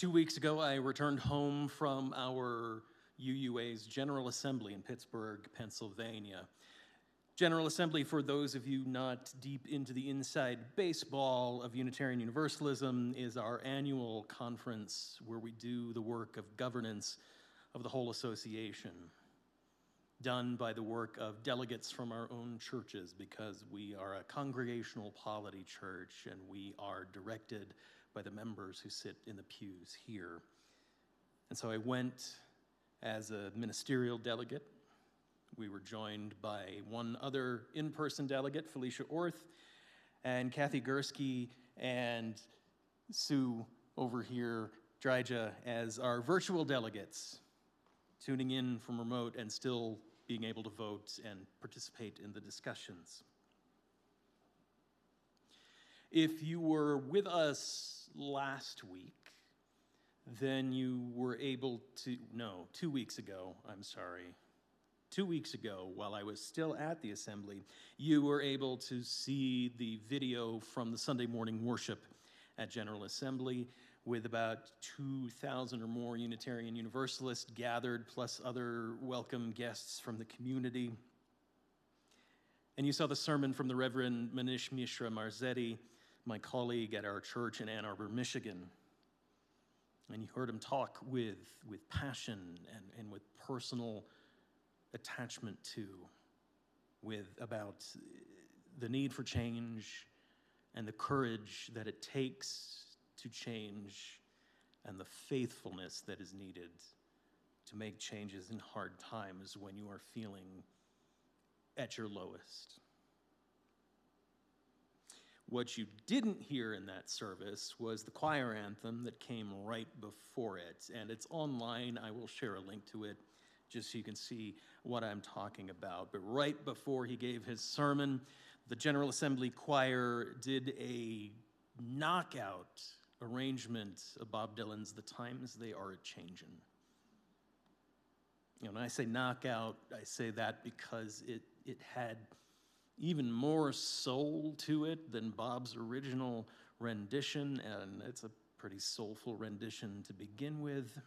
Two weeks ago, I returned home from our UUA's General Assembly in Pittsburgh, Pennsylvania. General Assembly, for those of you not deep into the inside baseball of Unitarian Universalism, is our annual conference where we do the work of governance of the whole association, done by the work of delegates from our own churches because we are a congregational polity church and we are directed by the members who sit in the pews here. And so I went as a ministerial delegate we were joined by one other in person delegate, Felicia Orth, and Kathy Gursky and Sue over here, Dryja, as our virtual delegates, tuning in from remote and still being able to vote and participate in the discussions. If you were with us last week, then you were able to, no, two weeks ago, I'm sorry, two weeks ago, while I was still at the assembly, you were able to see the video from the Sunday morning worship at General Assembly with about 2,000 or more Unitarian Universalists gathered, plus other welcome guests from the community. And you saw the sermon from the Reverend Manish Mitra Marzetti, my colleague at our church in Ann Arbor, Michigan. And you heard him talk with, with passion and, and with personal attachment to with about the need for change and the courage that it takes to change and the faithfulness that is needed to make changes in hard times when you are feeling at your lowest. What you didn't hear in that service was the choir anthem that came right before it, and it's online. I will share a link to it just so you can see what I'm talking about. But right before he gave his sermon, the General Assembly choir did a knockout arrangement of Bob Dylan's The Times They Are a Changin'. You know, when I say knockout, I say that because it, it had even more soul to it than Bob's original rendition, and it's a pretty soulful rendition to begin with.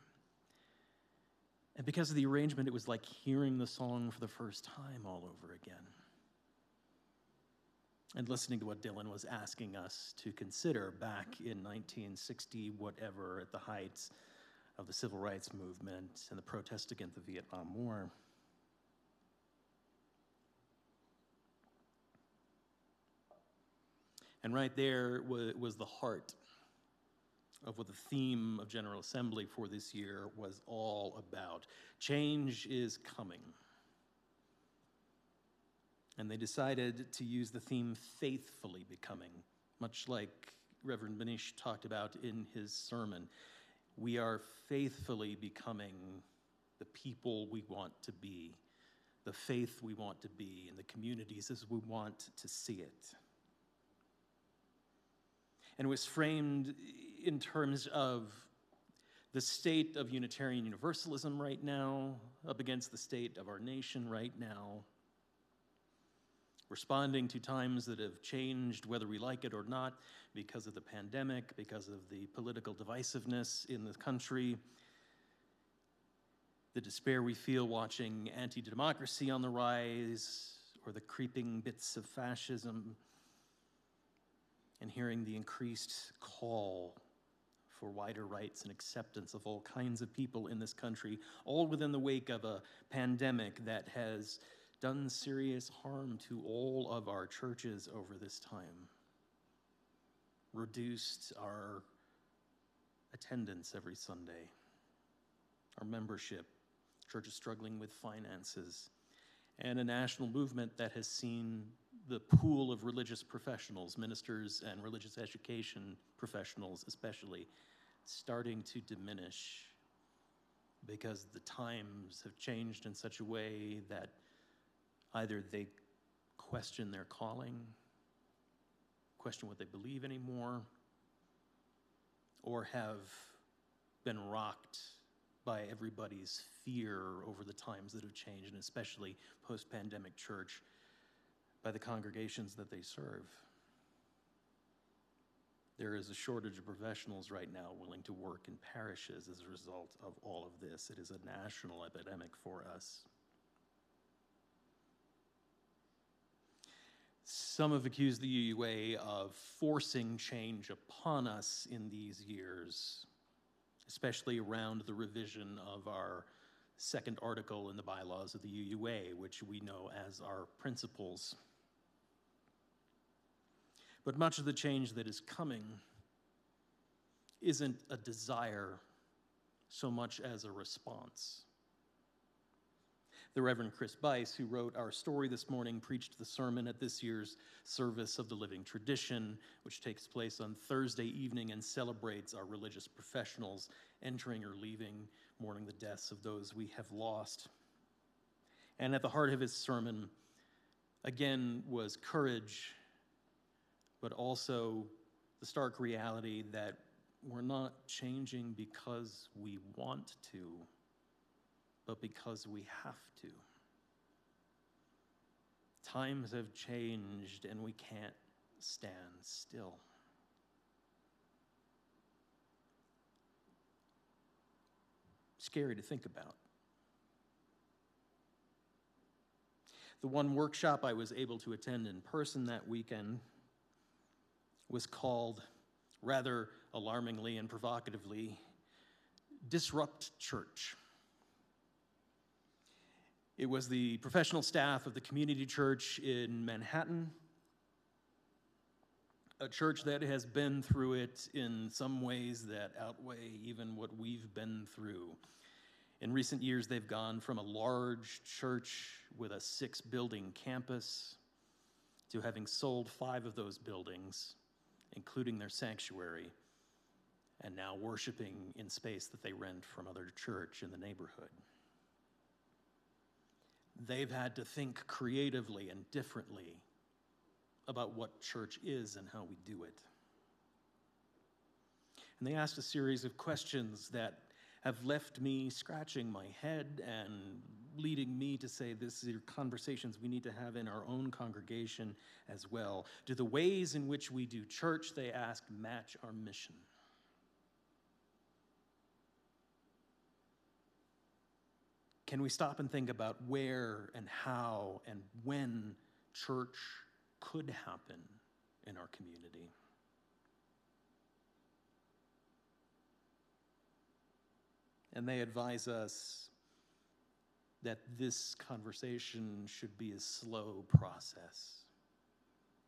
And because of the arrangement, it was like hearing the song for the first time all over again. And listening to what Dylan was asking us to consider back in 1960, whatever, at the heights of the civil rights movement and the protest against the Vietnam War. And right there was the heart of what the theme of General Assembly for this year was all about. Change is coming. And they decided to use the theme faithfully becoming, much like Reverend Manish talked about in his sermon. We are faithfully becoming the people we want to be, the faith we want to be, and the communities as we want to see it. And was framed in terms of the state of Unitarian Universalism right now, up against the state of our nation right now, responding to times that have changed, whether we like it or not, because of the pandemic, because of the political divisiveness in the country, the despair we feel watching anti democracy on the rise, or the creeping bits of fascism, and hearing the increased call for wider rights and acceptance of all kinds of people in this country, all within the wake of a pandemic that has done serious harm to all of our churches over this time, reduced our attendance every Sunday, our membership, churches struggling with finances, and a national movement that has seen the pool of religious professionals, ministers and religious education professionals especially, starting to diminish because the times have changed in such a way that either they question their calling, question what they believe anymore, or have been rocked by everybody's fear over the times that have changed, and especially post pandemic church, by the congregations that they serve. There is a shortage of professionals right now willing to work in parishes as a result of all of this. It is a national epidemic for us. Some have accused the UUA of forcing change upon us in these years, especially around the revision of our second article in the bylaws of the UUA, which we know as our principles. But much of the change that is coming isn't a desire so much as a response. The Reverend Chris Buice, who wrote our story this morning, preached the sermon at this year's service of the Living Tradition, which takes place on Thursday evening and celebrates our religious professionals entering or leaving, mourning the deaths of those we have lost. And at the heart of his sermon, again, was courage, but also the stark reality that we're not changing because we want to but because we have to. Times have changed and we can't stand still. Scary to think about. The one workshop I was able to attend in person that weekend was called, rather alarmingly and provocatively, Disrupt Church. It was the professional staff of the community church in Manhattan, a church that has been through it in some ways that outweigh even what we've been through. In recent years, they've gone from a large church with a six building campus to having sold five of those buildings, including their sanctuary, and now worshiping in space that they rent from other church in the neighborhood. They've had to think creatively and differently about what church is and how we do it. And they asked a series of questions that have left me scratching my head and leading me to say this are conversations we need to have in our own congregation as well. Do the ways in which we do church, they ask, match our mission? Can we stop and think about where and how and when church could happen in our community? And they advise us that this conversation should be a slow process.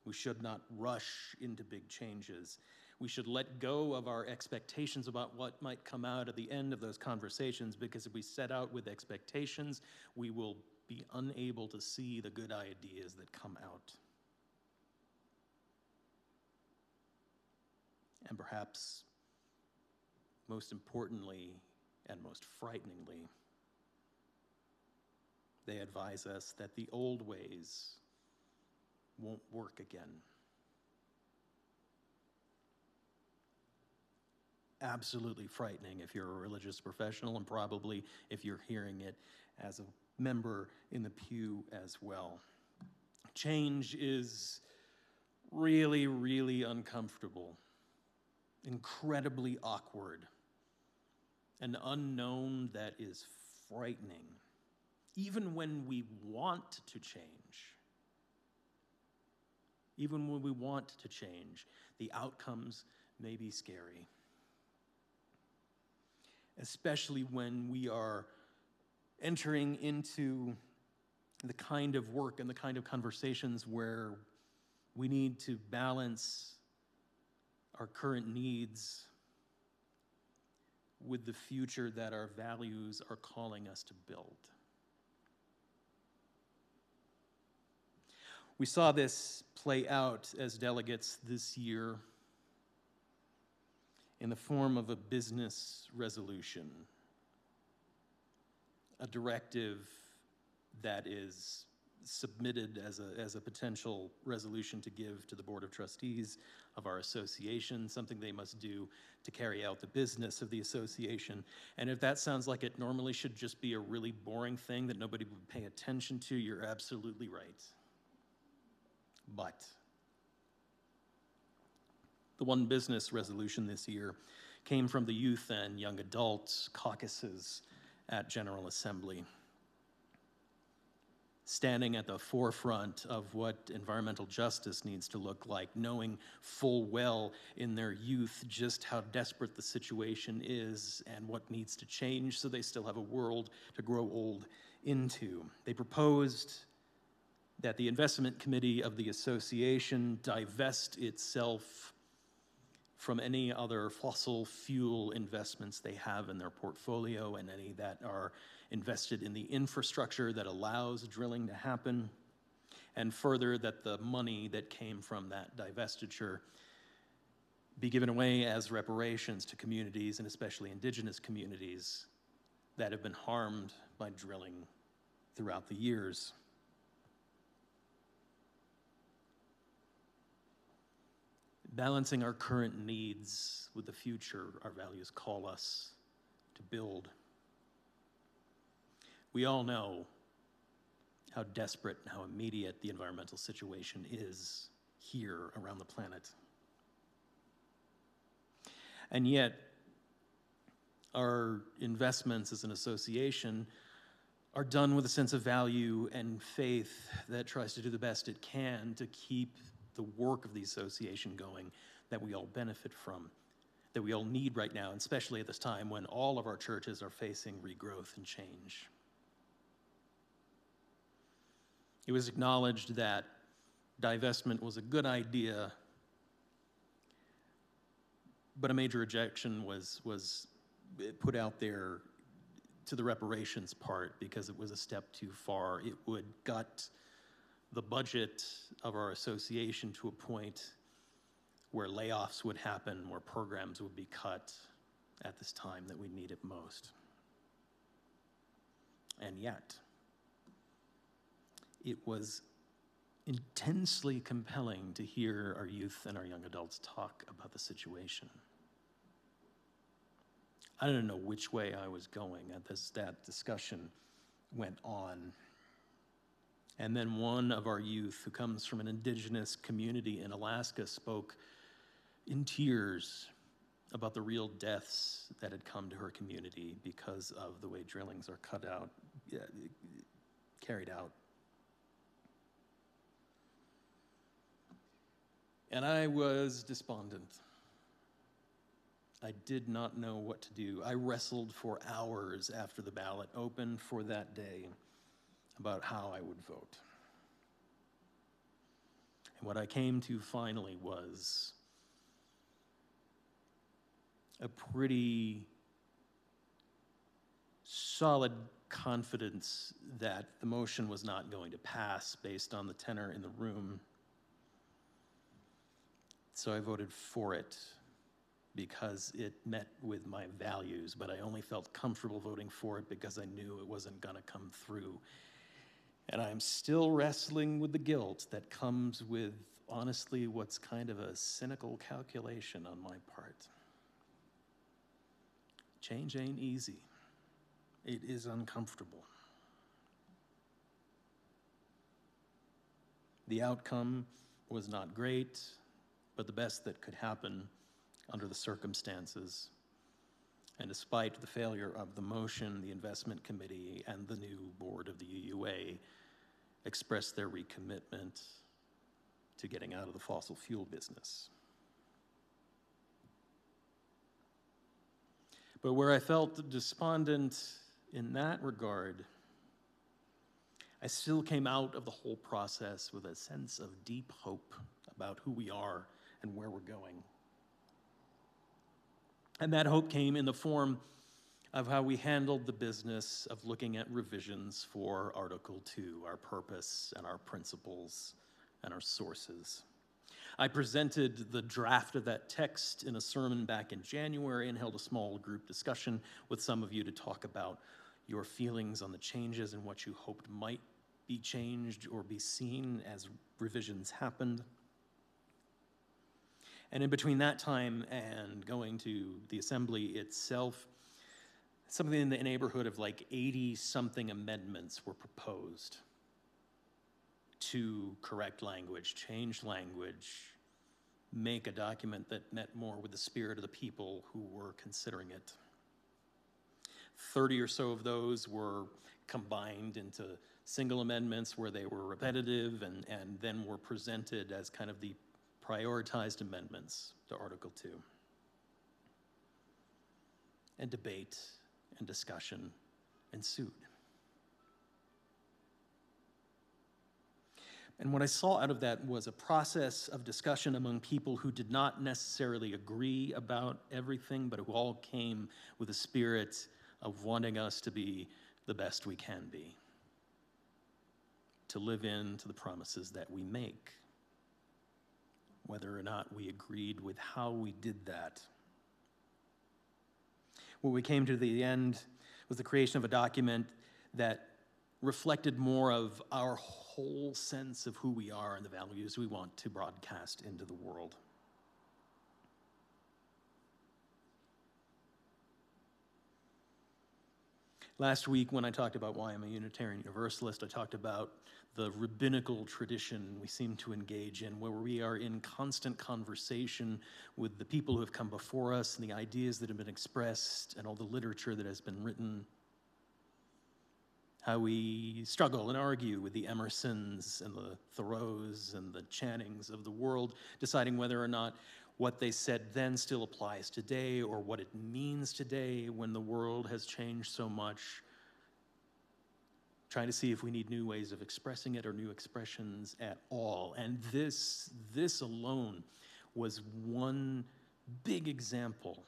We should not rush into big changes. We should let go of our expectations about what might come out at the end of those conversations because if we set out with expectations, we will be unable to see the good ideas that come out. And perhaps most importantly and most frighteningly, they advise us that the old ways won't work again. absolutely frightening if you're a religious professional, and probably if you're hearing it as a member in the pew as well. Change is really, really uncomfortable, incredibly awkward, an unknown that is frightening, even when we want to change. Even when we want to change, the outcomes may be scary especially when we are entering into the kind of work and the kind of conversations where we need to balance our current needs with the future that our values are calling us to build. We saw this play out as delegates this year in the form of a business resolution, a directive that is submitted as a, as a potential resolution to give to the Board of Trustees of our association, something they must do to carry out the business of the association. And if that sounds like it normally should just be a really boring thing that nobody would pay attention to, you're absolutely right. But The one business resolution this year came from the youth and young adults caucuses at General Assembly. Standing at the forefront of what environmental justice needs to look like, knowing full well in their youth just how desperate the situation is and what needs to change so they still have a world to grow old into. They proposed that the investment committee of the association divest itself from any other fossil fuel investments they have in their portfolio and any that are invested in the infrastructure that allows drilling to happen. And further, that the money that came from that divestiture be given away as reparations to communities and especially indigenous communities that have been harmed by drilling throughout the years. Balancing our current needs with the future our values call us to build. We all know how desperate and how immediate the environmental situation is here around the planet. And yet, our investments as an association are done with a sense of value and faith that tries to do the best it can to keep the work of the association going that we all benefit from, that we all need right now, especially at this time when all of our churches are facing regrowth and change. It was acknowledged that divestment was a good idea, but a major objection was, was put out there to the reparations part because it was a step too far. It would gut the budget of our association to a point where layoffs would happen, where programs would be cut at this time that we need it most. And yet, it was intensely compelling to hear our youth and our young adults talk about the situation. I don't know which way I was going as that discussion went on. And then one of our youth, who comes from an indigenous community in Alaska, spoke in tears about the real deaths that had come to her community because of the way drillings are cut out, carried out. And I was despondent. I did not know what to do. I wrestled for hours after the ballot opened for that day about how I would vote. And what I came to finally was a pretty solid confidence that the motion was not going to pass based on the tenor in the room. So I voted for it because it met with my values, but I only felt comfortable voting for it because I knew it wasn't going to come through. And I'm still wrestling with the guilt that comes with, honestly, what's kind of a cynical calculation on my part. Change ain't easy, it is uncomfortable. The outcome was not great, but the best that could happen under the circumstances. And despite the failure of the motion, the investment committee and the new board of the UUA expressed their recommitment to getting out of the fossil fuel business. But where I felt despondent in that regard, I still came out of the whole process with a sense of deep hope about who we are and where we're going. And that hope came in the form of how we handled the business of looking at revisions for Article 2, our purpose and our principles and our sources. I presented the draft of that text in a sermon back in January and held a small group discussion with some of you to talk about your feelings on the changes and what you hoped might be changed or be seen as revisions happened. And in between that time and going to the assembly itself, something in the neighborhood of like 80 something amendments were proposed to correct language, change language, make a document that met more with the spirit of the people who were considering it. 30 or so of those were combined into single amendments where they were repetitive and, and then were presented as kind of the prioritized amendments to Article 2. And debate and discussion ensued. And what I saw out of that was a process of discussion among people who did not necessarily agree about everything, but who all came with a spirit of wanting us to be the best we can be, to live into the promises that we make, whether or not we agreed with how we did that. What we came to the end was the creation of a document that reflected more of our whole sense of who we are and the values we want to broadcast into the world. Last week, when I talked about why I'm a Unitarian Universalist, I talked about the rabbinical tradition we seem to engage in, where we are in constant conversation with the people who have come before us and the ideas that have been expressed and all the literature that has been written. How we struggle and argue with the Emersons and the Thoreaus and the Channings of the world, deciding whether or not what they said then still applies today or what it means today when the world has changed so much. Trying to see if we need new ways of expressing it or new expressions at all. And this, this alone was one big example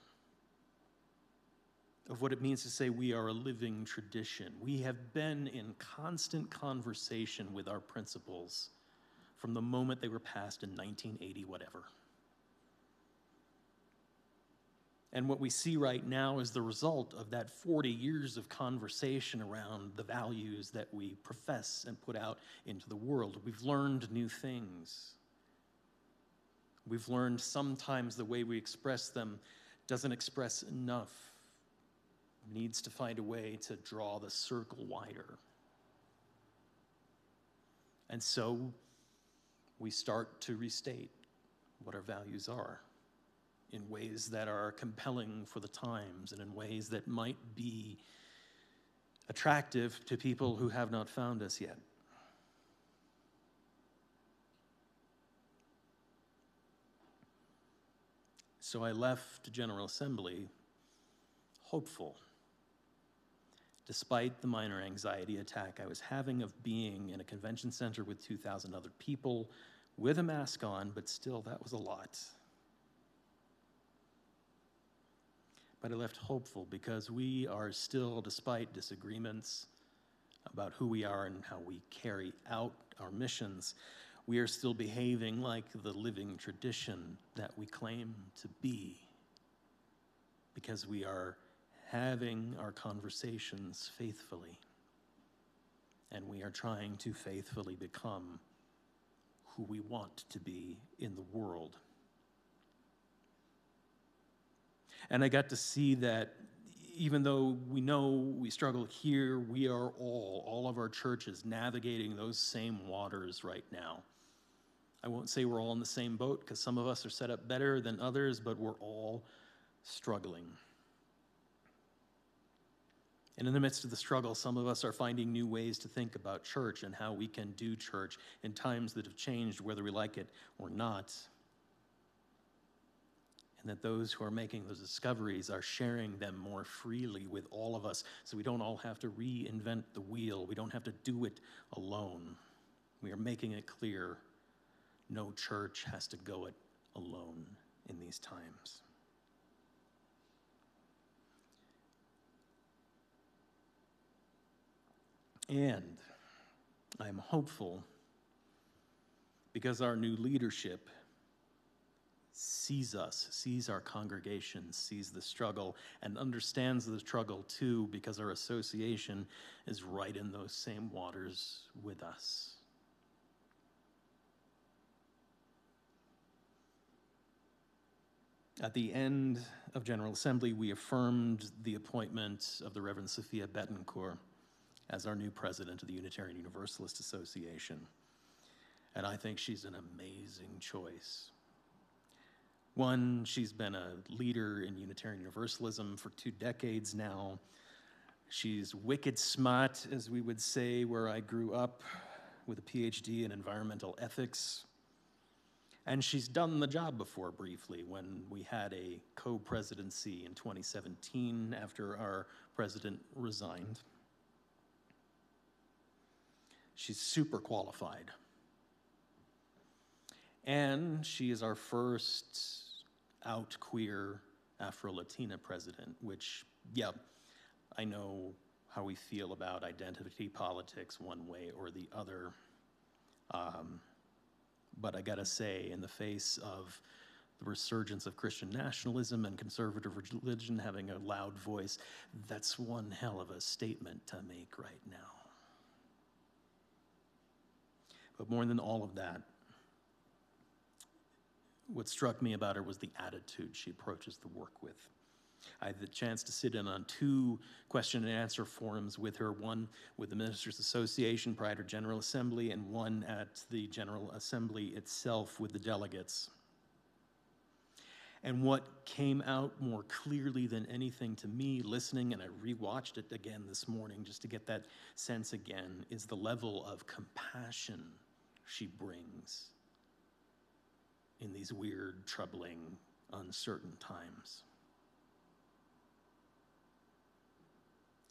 of what it means to say we are a living tradition. We have been in constant conversation with our principles from the moment they were passed in 1980, whatever. And what we see right now is the result of that 40 years of conversation around the values that we profess and put out into the world. We've learned new things. We've learned sometimes the way we express them doesn't express enough, needs to find a way to draw the circle wider. And so we start to restate what our values are in ways that are compelling for the times and in ways that might be attractive to people who have not found us yet. So I left General Assembly hopeful, despite the minor anxiety attack I was having of being in a convention center with 2,000 other people with a mask on, but still, that was a lot. But I left hopeful because we are still, despite disagreements about who we are and how we carry out our missions, we are still behaving like the living tradition that we claim to be because we are having our conversations faithfully and we are trying to faithfully become who we want to be in the world. And I got to see that even though we know we struggle here, we are all, all of our churches, navigating those same waters right now. I won't say we're all in the same boat because some of us are set up better than others, but we're all struggling. And in the midst of the struggle, some of us are finding new ways to think about church and how we can do church in times that have changed, whether we like it or not and that those who are making those discoveries are sharing them more freely with all of us so we don't all have to reinvent the wheel. We don't have to do it alone. We are making it clear no church has to go it alone in these times. And I'm hopeful because our new leadership sees us, sees our congregation, sees the struggle, and understands the struggle too because our association is right in those same waters with us. At the end of General Assembly, we affirmed the appointment of the Reverend Sofia Betancourt as our new president of the Unitarian Universalist Association. And I think she's an amazing choice. One, she's been a leader in Unitarian Universalism for two decades now. She's wicked smart, as we would say, where I grew up with a PhD in environmental ethics. And she's done the job before briefly when we had a co presidency in 2017 after our president resigned. She's super qualified. And she is our first out queer Afro Latina president, which, yeah, I know how we feel about identity politics one way or the other. Um, but I gotta say, in the face of the resurgence of Christian nationalism and conservative religion having a loud voice, that's one hell of a statement to make right now. But more than all of that, what struck me about her was the attitude she approaches the work with. I had the chance to sit in on two question and answer forums with her one with the Ministers Association prior to General Assembly, and one at the General Assembly itself with the delegates. And what came out more clearly than anything to me, listening, and I rewatched it again this morning just to get that sense again, is the level of compassion she brings in these weird, troubling, uncertain times.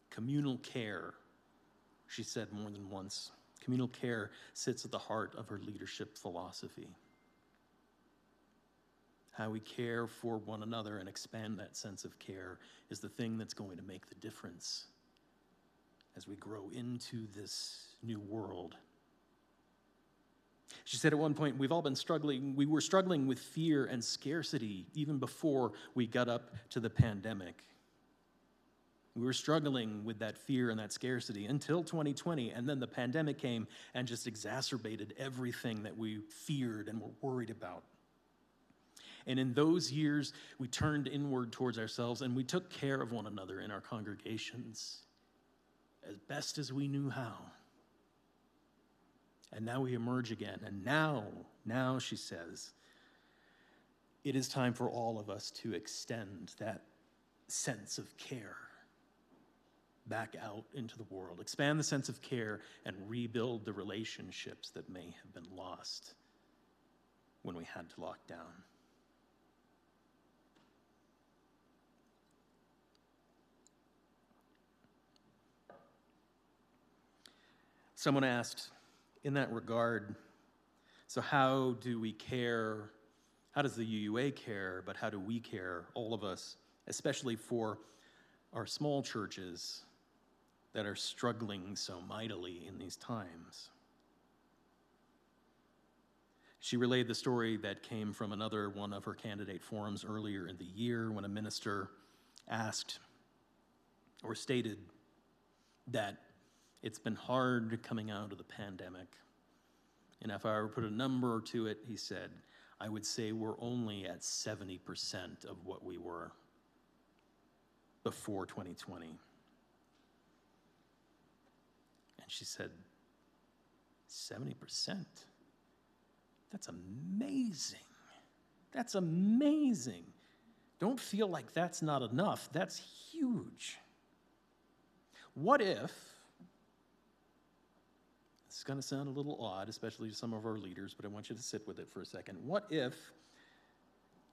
Communal care, she said more than once. Communal care sits at the heart of her leadership philosophy. How we care for one another and expand that sense of care is the thing that's going to make the difference as we grow into this new world she said at one point, We've all been struggling, we were struggling with fear and scarcity even before we got up to the pandemic. We were struggling with that fear and that scarcity until 2020, and then the pandemic came and just exacerbated everything that we feared and were worried about. And in those years, we turned inward towards ourselves and we took care of one another in our congregations as best as we knew how. And now we emerge again. And now, now, she says, it is time for all of us to extend that sense of care back out into the world, expand the sense of care, and rebuild the relationships that may have been lost when we had to lock down. Someone asked, in that regard, so how do we care? How does the UUA care, but how do we care, all of us, especially for our small churches that are struggling so mightily in these times? She relayed the story that came from another one of her candidate forums earlier in the year when a minister asked or stated that it's been hard coming out of the pandemic. And if I were to put a number to it, he said, I would say we're only at 70% of what we were before 2020. And she said, 70%? That's amazing. That's amazing. Don't feel like that's not enough. That's huge. What if it's going to sound a little odd, especially to some of our leaders, but I want you to sit with it for a second. What if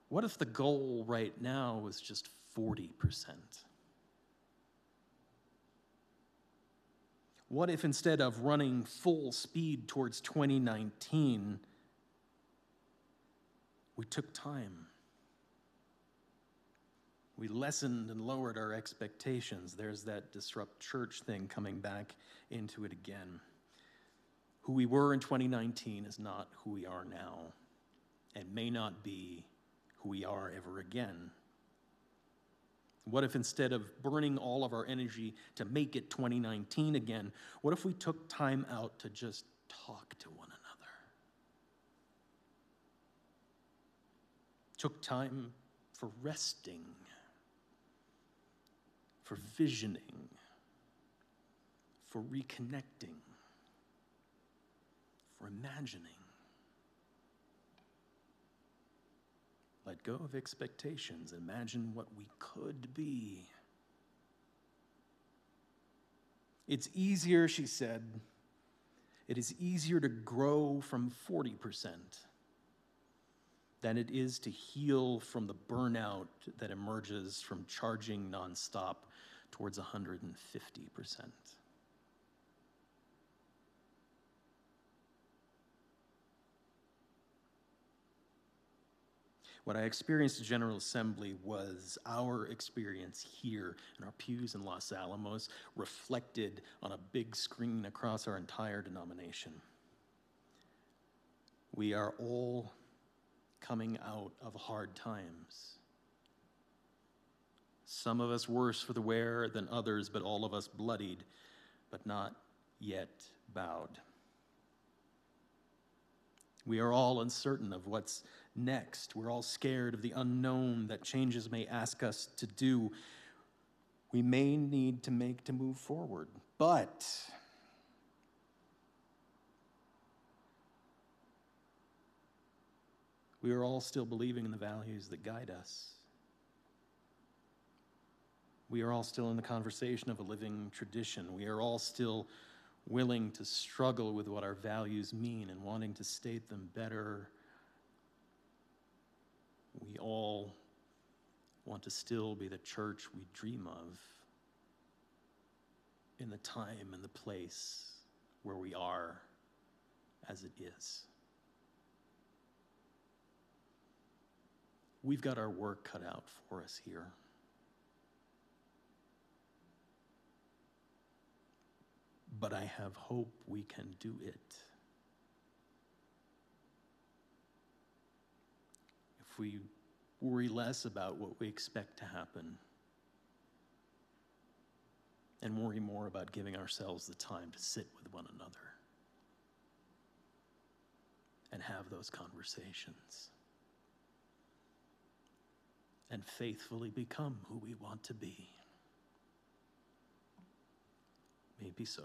what if the goal right now was just 40%? What if instead of running full speed towards 2019, we took time? We lessened and lowered our expectations. There's that disrupt church thing coming back into it again. Who we were in 2019 is not who we are now, and may not be who we are ever again. What if instead of burning all of our energy to make it 2019 again, what if we took time out to just talk to one another? Took time for resting, for visioning, for reconnecting imagining. Let go of expectations. Imagine what we could be. It's easier, she said, it is easier to grow from 40% than it is to heal from the burnout that emerges from charging nonstop towards 150%. What I experienced at General Assembly was our experience here in our pews in Los Alamos, reflected on a big screen across our entire denomination. We are all coming out of hard times. Some of us worse for the wear than others, but all of us bloodied, but not yet bowed. We are all uncertain of what's next. We're all scared of the unknown that changes may ask us to do. We may need to make to move forward. But we are all still believing in the values that guide us. We are all still in the conversation of a living tradition. We are all still willing to struggle with what our values mean and wanting to state them better we all want to still be the church we dream of in the time and the place where we are as it is. We've got our work cut out for us here. But I have hope we can do it. If we worry less about what we expect to happen and worry more about giving ourselves the time to sit with one another and have those conversations and faithfully become who we want to be. Maybe so.